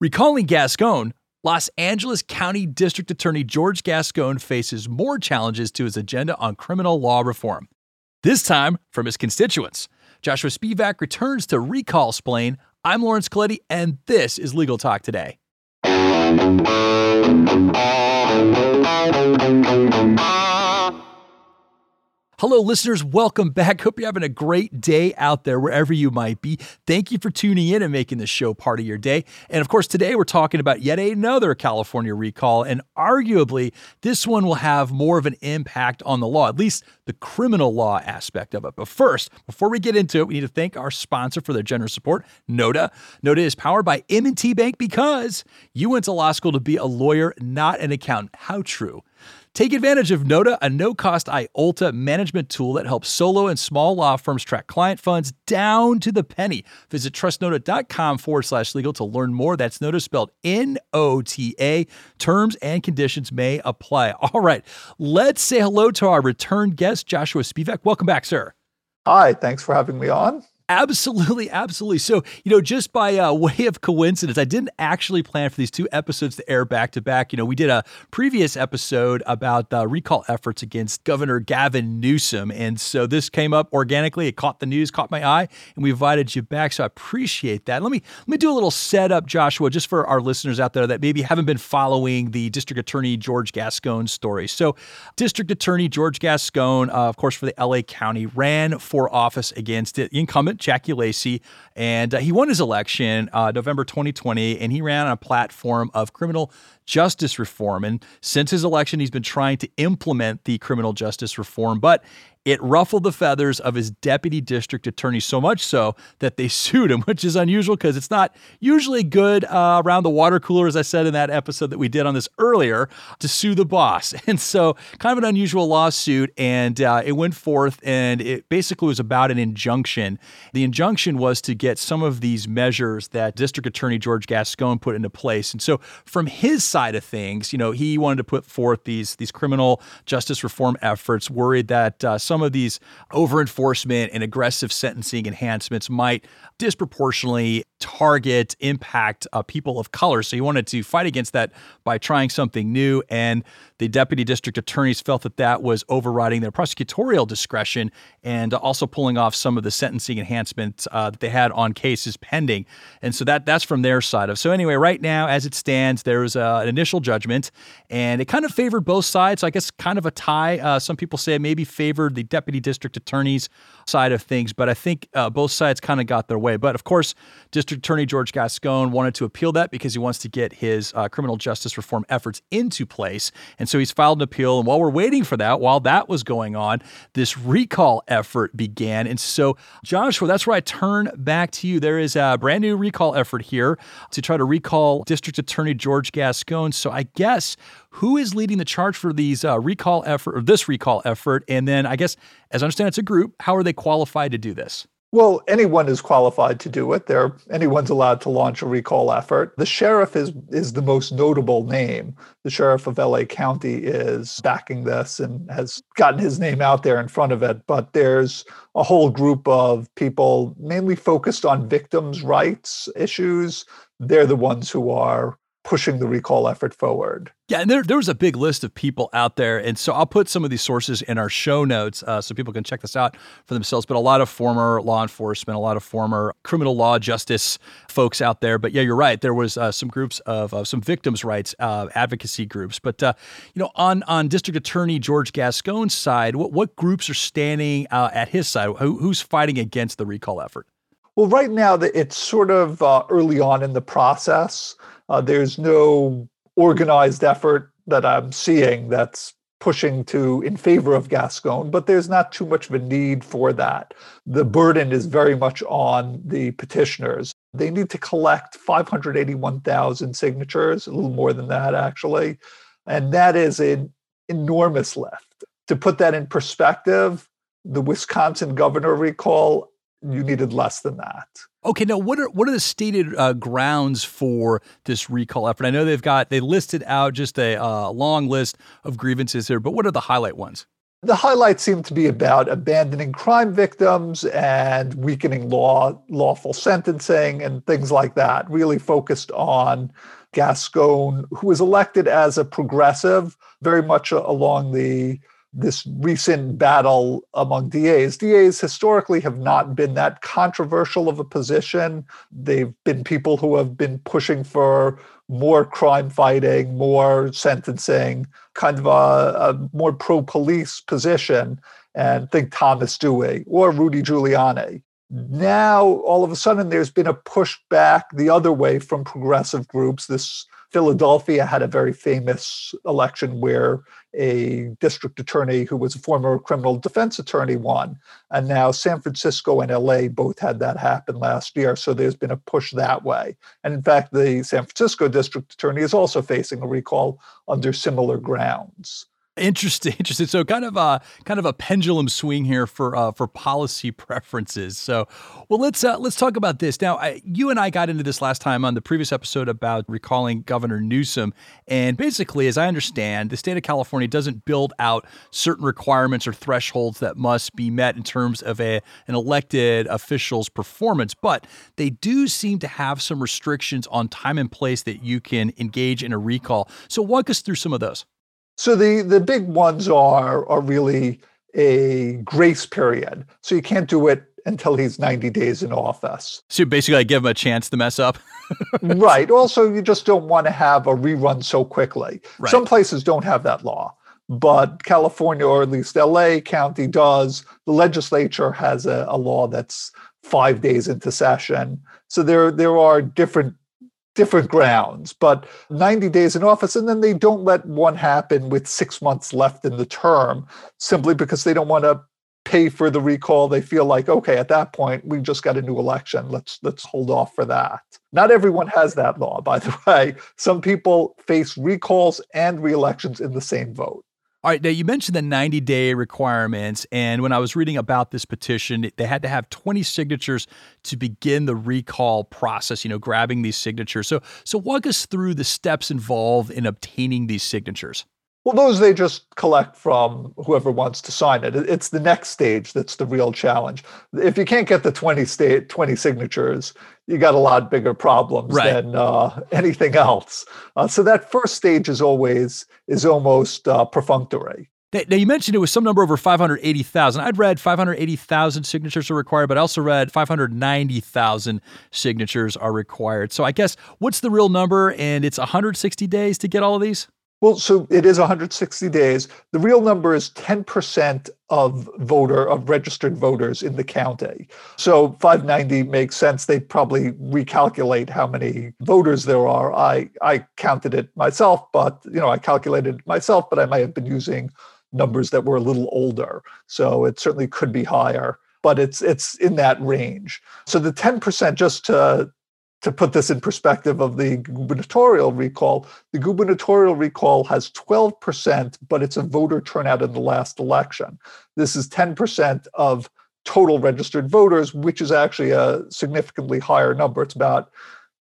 Recalling Gascon, Los Angeles County District Attorney George Gascon faces more challenges to his agenda on criminal law reform. This time from his constituents. Joshua Spivak returns to Recall Splain. I'm Lawrence Colletti, and this is Legal Talk Today. Hello, listeners. Welcome back. Hope you're having a great day out there, wherever you might be. Thank you for tuning in and making this show part of your day. And of course, today we're talking about yet another California recall. And arguably, this one will have more of an impact on the law, at least the criminal law aspect of it. But first, before we get into it, we need to thank our sponsor for their generous support, Nota. Nota is powered by M&T Bank because you went to law school to be a lawyer, not an accountant. How true. Take advantage of Nota, a no cost IOLTA management tool that helps solo and small law firms track client funds down to the penny. Visit trustnota.com forward slash legal to learn more. That's Nota spelled N O T A. Terms and conditions may apply. All right, let's say hello to our return guest, Joshua Spivak. Welcome back, sir. Hi, thanks for having me on. Absolutely, absolutely. So, you know, just by uh, way of coincidence, I didn't actually plan for these two episodes to air back to back. You know, we did a previous episode about recall efforts against Governor Gavin Newsom. And so this came up organically. It caught the news, caught my eye, and we invited you back. So I appreciate that. Let me let me do a little setup, Joshua, just for our listeners out there that maybe haven't been following the District Attorney George Gascon story. So, District Attorney George Gascon, uh, of course, for the LA County, ran for office against the incumbent Jackie Lacey, and uh, he won his election uh, November 2020, and he ran on a platform of criminal justice reform. And since his election, he's been trying to implement the criminal justice reform, but it ruffled the feathers of his deputy district attorney so much so that they sued him, which is unusual because it's not usually good uh, around the water cooler, as I said in that episode that we did on this earlier, to sue the boss. And so, kind of an unusual lawsuit. And uh, it went forth, and it basically was about an injunction. The injunction was to get some of these measures that District Attorney George Gascon put into place. And so, from his side of things, you know, he wanted to put forth these these criminal justice reform efforts, worried that uh, some of these over enforcement and aggressive sentencing enhancements might disproportionately target, impact uh, people of color. So he wanted to fight against that by trying something new. And the deputy district attorneys felt that that was overriding their prosecutorial discretion and also pulling off some of the sentencing enhancements uh, that they had on cases pending. And so that that's from their side of. So anyway, right now, as it stands, there's uh, an initial judgment, and it kind of favored both sides. So I guess kind of a tie. Uh, some people say it maybe favored the deputy district attorneys side of things, but I think uh, both sides kind of got their way. But of course, District Attorney George Gascon wanted to appeal that because he wants to get his uh, criminal justice reform efforts into place. And so he's filed an appeal. And while we're waiting for that, while that was going on, this recall effort began. And so, Joshua, that's where I turn back to you. There is a brand new recall effort here to try to recall District Attorney George Gascon. So I guess who is leading the charge for these uh, recall effort or this recall effort? And then I guess, as I understand, it's a group. How are they qualified to do this? Well, anyone is qualified to do it. There, anyone's allowed to launch a recall effort. The sheriff is is the most notable name. The sheriff of LA County is backing this and has gotten his name out there in front of it. But there's a whole group of people, mainly focused on victims' rights issues. They're the ones who are pushing the recall effort forward. Yeah, and there, there was a big list of people out there. And so I'll put some of these sources in our show notes uh, so people can check this out for themselves. But a lot of former law enforcement, a lot of former criminal law justice folks out there. But yeah, you're right. There was uh, some groups of uh, some victims' rights uh, advocacy groups. But, uh, you know, on, on District Attorney George Gascon's side, what, what groups are standing uh, at his side? Who, who's fighting against the recall effort? Well, right now, it's sort of early on in the process. Uh, there's no organized effort that I'm seeing that's pushing to in favor of Gascon, but there's not too much of a need for that. The burden is very much on the petitioners. They need to collect 581,000 signatures, a little more than that actually, and that is an enormous lift. To put that in perspective, the Wisconsin governor recall, you needed less than that. Okay, now what are what are the stated uh, grounds for this recall effort? I know they've got they listed out just a uh, long list of grievances here, but what are the highlight ones? The highlights seem to be about abandoning crime victims and weakening law, lawful sentencing and things like that, really focused on Gascon, who was elected as a progressive, very much along the this recent battle among DAs. DAs historically have not been that controversial of a position. They've been people who have been pushing for more crime fighting, more sentencing, kind of a, a more pro police position. And think Thomas Dewey or Rudy Giuliani. Now, all of a sudden, there's been a pushback the other way from progressive groups. This Philadelphia had a very famous election where a district attorney who was a former criminal defense attorney won. And now San Francisco and LA both had that happen last year. So there's been a push that way. And in fact, the San Francisco district attorney is also facing a recall under similar grounds. Interesting, interesting. So kind of a kind of a pendulum swing here for uh, for policy preferences. So, well, let's uh, let's talk about this now. I, you and I got into this last time on the previous episode about recalling Governor Newsom, and basically, as I understand, the state of California doesn't build out certain requirements or thresholds that must be met in terms of a an elected official's performance, but they do seem to have some restrictions on time and place that you can engage in a recall. So, walk us through some of those. So the the big ones are are really a grace period. So you can't do it until he's 90 days in office. So basically, I give him a chance to mess up. right. Also, you just don't want to have a rerun so quickly. Right. Some places don't have that law, but California, or at least LA County, does. The legislature has a, a law that's five days into session. So there, there are different different grounds, but 90 days in office, and then they don't let one happen with six months left in the term simply because they don't want to pay for the recall. They feel like, okay, at that point, we just got a new election. Let's let's hold off for that. Not everyone has that law, by the way. Some people face recalls and re-elections in the same vote. All right, now you mentioned the 90 day requirements. And when I was reading about this petition, they had to have 20 signatures to begin the recall process, you know, grabbing these signatures. So, so walk us through the steps involved in obtaining these signatures. Well, those they just collect from whoever wants to sign it. It's the next stage that's the real challenge. If you can't get the 20 state 20 signatures, you got a lot bigger problems right. than uh, anything else. Uh, so that first stage is always is almost uh, perfunctory. Now, you mentioned it was some number over 580,000. I'd read 580,000 signatures are required, but I also read 590,000 signatures are required. So I guess what's the real number? And it's 160 days to get all of these? Well, so it is 160 days. The real number is 10% of voter of registered voters in the county. So 590 makes sense. They probably recalculate how many voters there are. I I counted it myself, but you know I calculated myself, but I might have been using numbers that were a little older. So it certainly could be higher, but it's it's in that range. So the 10% just to to put this in perspective of the gubernatorial recall, the gubernatorial recall has 12%, but it's a voter turnout in the last election. This is 10% of total registered voters, which is actually a significantly higher number. It's about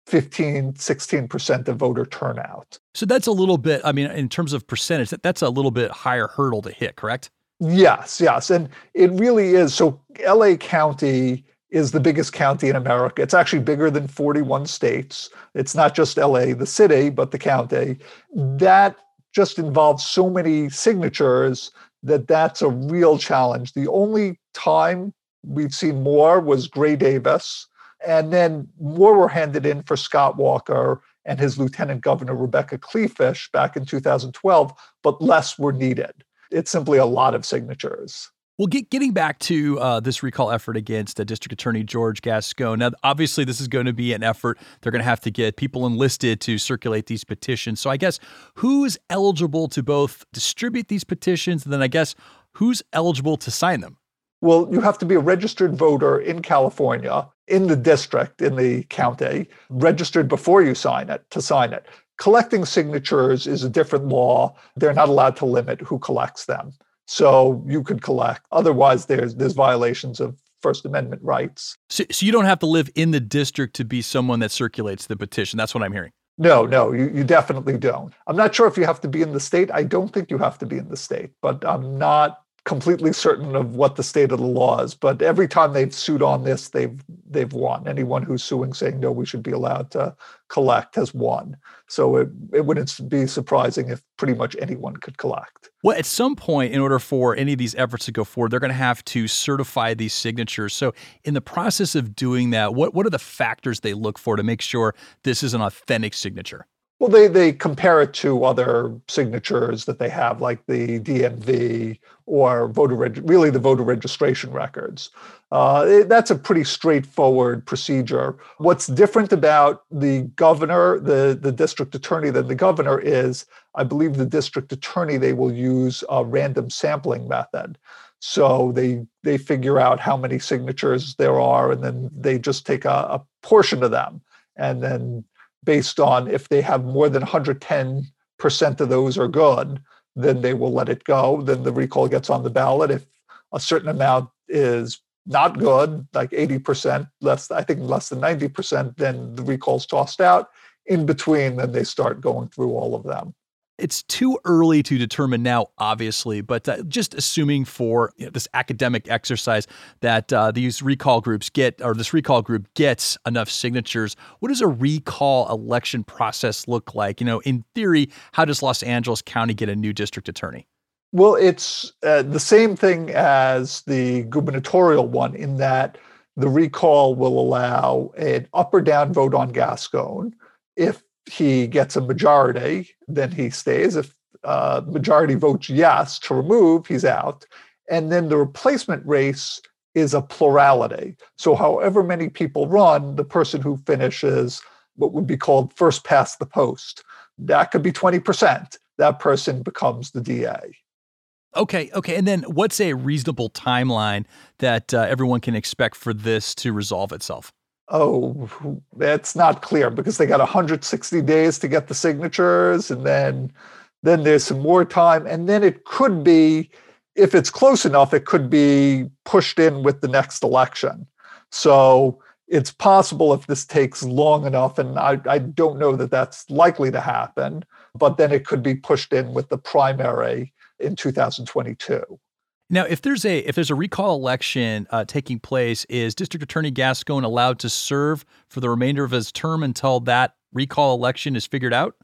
15, 16% of voter turnout. So that's a little bit, I mean, in terms of percentage, that's a little bit higher hurdle to hit, correct? Yes, yes. And it really is. So LA County is the biggest county in America. It's actually bigger than 41 states. It's not just LA, the city, but the county. That just involves so many signatures that that's a real challenge. The only time we've seen more was Gray Davis, and then more were handed in for Scott Walker and his Lieutenant Governor Rebecca Kleefisch back in 2012, but less were needed. It's simply a lot of signatures. Well, get, getting back to uh, this recall effort against uh, District Attorney George Gascon. Now, obviously, this is going to be an effort. They're going to have to get people enlisted to circulate these petitions. So, I guess who's eligible to both distribute these petitions, and then I guess who's eligible to sign them? Well, you have to be a registered voter in California, in the district, in the county, registered before you sign it to sign it. Collecting signatures is a different law. They're not allowed to limit who collects them. So you could collect. Otherwise, there's there's violations of First Amendment rights. So, so you don't have to live in the district to be someone that circulates the petition. That's what I'm hearing. No, no, you, you definitely don't. I'm not sure if you have to be in the state. I don't think you have to be in the state, but I'm not completely certain of what the state of the law is, but every time they've sued on this, they've they've won. Anyone who's suing saying no, we should be allowed to collect has won. So it, it wouldn't be surprising if pretty much anyone could collect. Well, at some point, in order for any of these efforts to go forward, they're going to have to certify these signatures. So, in the process of doing that, what what are the factors they look for to make sure this is an authentic signature? Well, they, they compare it to other signatures that they have, like the DMV or voter reg- really the voter registration records. Uh, it, that's a pretty straightforward procedure. What's different about the governor, the, the district attorney, than the governor is, I believe the district attorney they will use a random sampling method. So they they figure out how many signatures there are, and then they just take a, a portion of them, and then based on if they have more than 110% of those are good, then they will let it go. Then the recall gets on the ballot. If a certain amount is not good, like 80%, less, I think less than 90%, then the recall's tossed out. In between, then they start going through all of them. It's too early to determine now, obviously, but uh, just assuming for you know, this academic exercise that uh, these recall groups get, or this recall group gets enough signatures, what does a recall election process look like? You know, in theory, how does Los Angeles County get a new district attorney? Well, it's uh, the same thing as the gubernatorial one in that the recall will allow an up or down vote on Gascon. If he gets a majority, then he stays. If uh, majority votes yes to remove, he's out. And then the replacement race is a plurality. So, however many people run, the person who finishes what would be called first past the post, that could be 20%. That person becomes the DA. Okay, okay. And then what's a reasonable timeline that uh, everyone can expect for this to resolve itself? Oh, that's not clear because they got 160 days to get the signatures, and then then there's some more time, and then it could be, if it's close enough, it could be pushed in with the next election. So it's possible if this takes long enough, and I, I don't know that that's likely to happen, but then it could be pushed in with the primary in 2022. Now, if there's a if there's a recall election uh, taking place, is District Attorney Gascon allowed to serve for the remainder of his term until that recall election is figured out?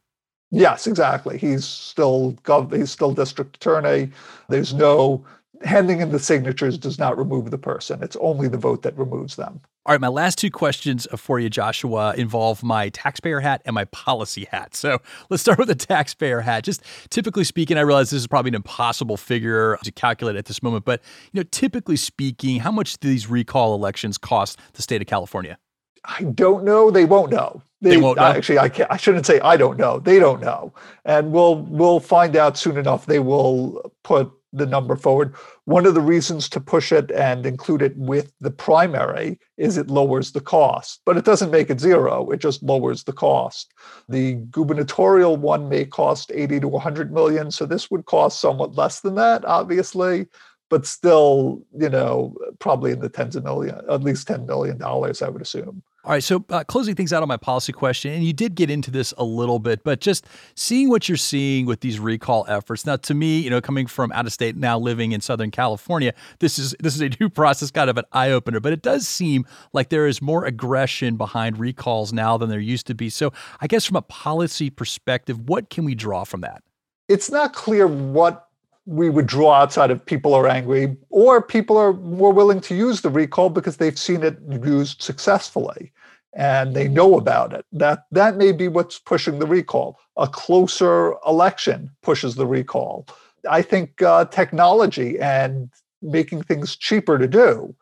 Yes, exactly. He's still gov- he's still district attorney. There's no handing in the signatures does not remove the person. It's only the vote that removes them. All right, my last two questions for you, Joshua, involve my taxpayer hat and my policy hat. So let's start with the taxpayer hat. Just typically speaking, I realize this is probably an impossible figure to calculate at this moment, but you know, typically speaking, how much do these recall elections cost the state of California? I don't know. They won't know. They, they won't know. Actually, I can't, I shouldn't say I don't know. They don't know, and we'll we'll find out soon enough. They will put the number forward. One of the reasons to push it and include it with the primary is it lowers the cost, but it doesn't make it zero. It just lowers the cost. The gubernatorial one may cost 80 to 100 million, so this would cost somewhat less than that, obviously, but still, you know, probably in the tens of million, at least $10 million, I would assume. All right, so uh, closing things out on my policy question, and you did get into this a little bit, but just seeing what you're seeing with these recall efforts. Now, to me, you know, coming from out of state, now living in Southern California, this is this is a new process, kind of an eye opener. But it does seem like there is more aggression behind recalls now than there used to be. So, I guess from a policy perspective, what can we draw from that? It's not clear what we would draw outside of people are angry or people are more willing to use the recall because they've seen it used successfully and they know about it. That that may be what's pushing the recall. A closer election pushes the recall. I think uh, technology and making things cheaper to do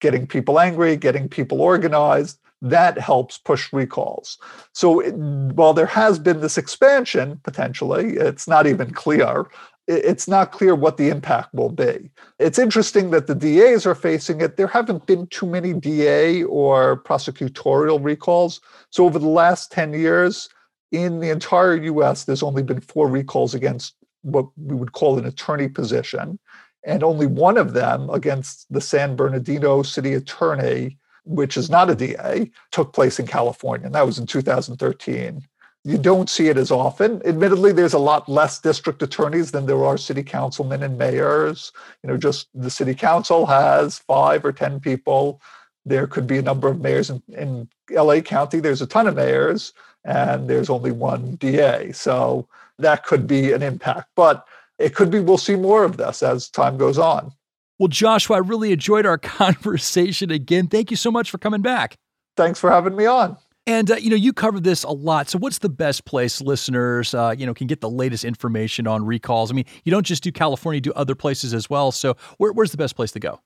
getting people angry getting people organized that helps push recalls. So it, while there has been this expansion potentially, it's not even clear it's not clear what the impact will be. It's interesting that the DAs are facing it. There haven't been too many DA or prosecutorial recalls. So, over the last 10 years, in the entire US, there's only been four recalls against what we would call an attorney position, and only one of them against the San Bernardino city attorney, which is not a DA, took place in California, and that was in 2013. You don't see it as often. Admittedly, there's a lot less district attorneys than there are city councilmen and mayors. You know, just the city council has five or 10 people. There could be a number of mayors in, in LA County. There's a ton of mayors, and there's only one DA. So that could be an impact. But it could be we'll see more of this as time goes on. Well, Joshua, I really enjoyed our conversation again. Thank you so much for coming back. Thanks for having me on. And uh, you know, you cover this a lot. So, what's the best place listeners, uh, you know, can get the latest information on recalls? I mean, you don't just do California; you do other places as well. So, where, where's the best place to go?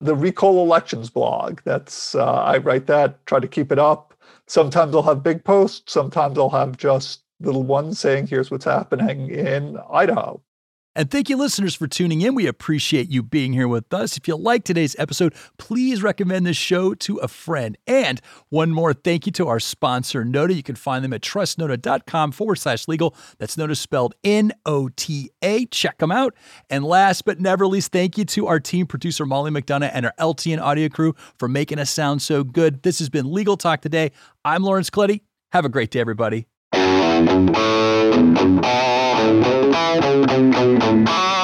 The Recall Elections blog. That's uh, I write that. Try to keep it up. Sometimes I'll have big posts. Sometimes I'll have just little ones saying, "Here's what's happening in Idaho." And thank you, listeners, for tuning in. We appreciate you being here with us. If you like today's episode, please recommend this show to a friend. And one more thank you to our sponsor, Nota. You can find them at trustnota.com forward slash legal. That's Nota spelled N O T A. Check them out. And last but never least, thank you to our team producer, Molly McDonough, and our LTN audio crew for making us sound so good. This has been Legal Talk Today. I'm Lawrence Colletti. Have a great day, everybody. Thank you.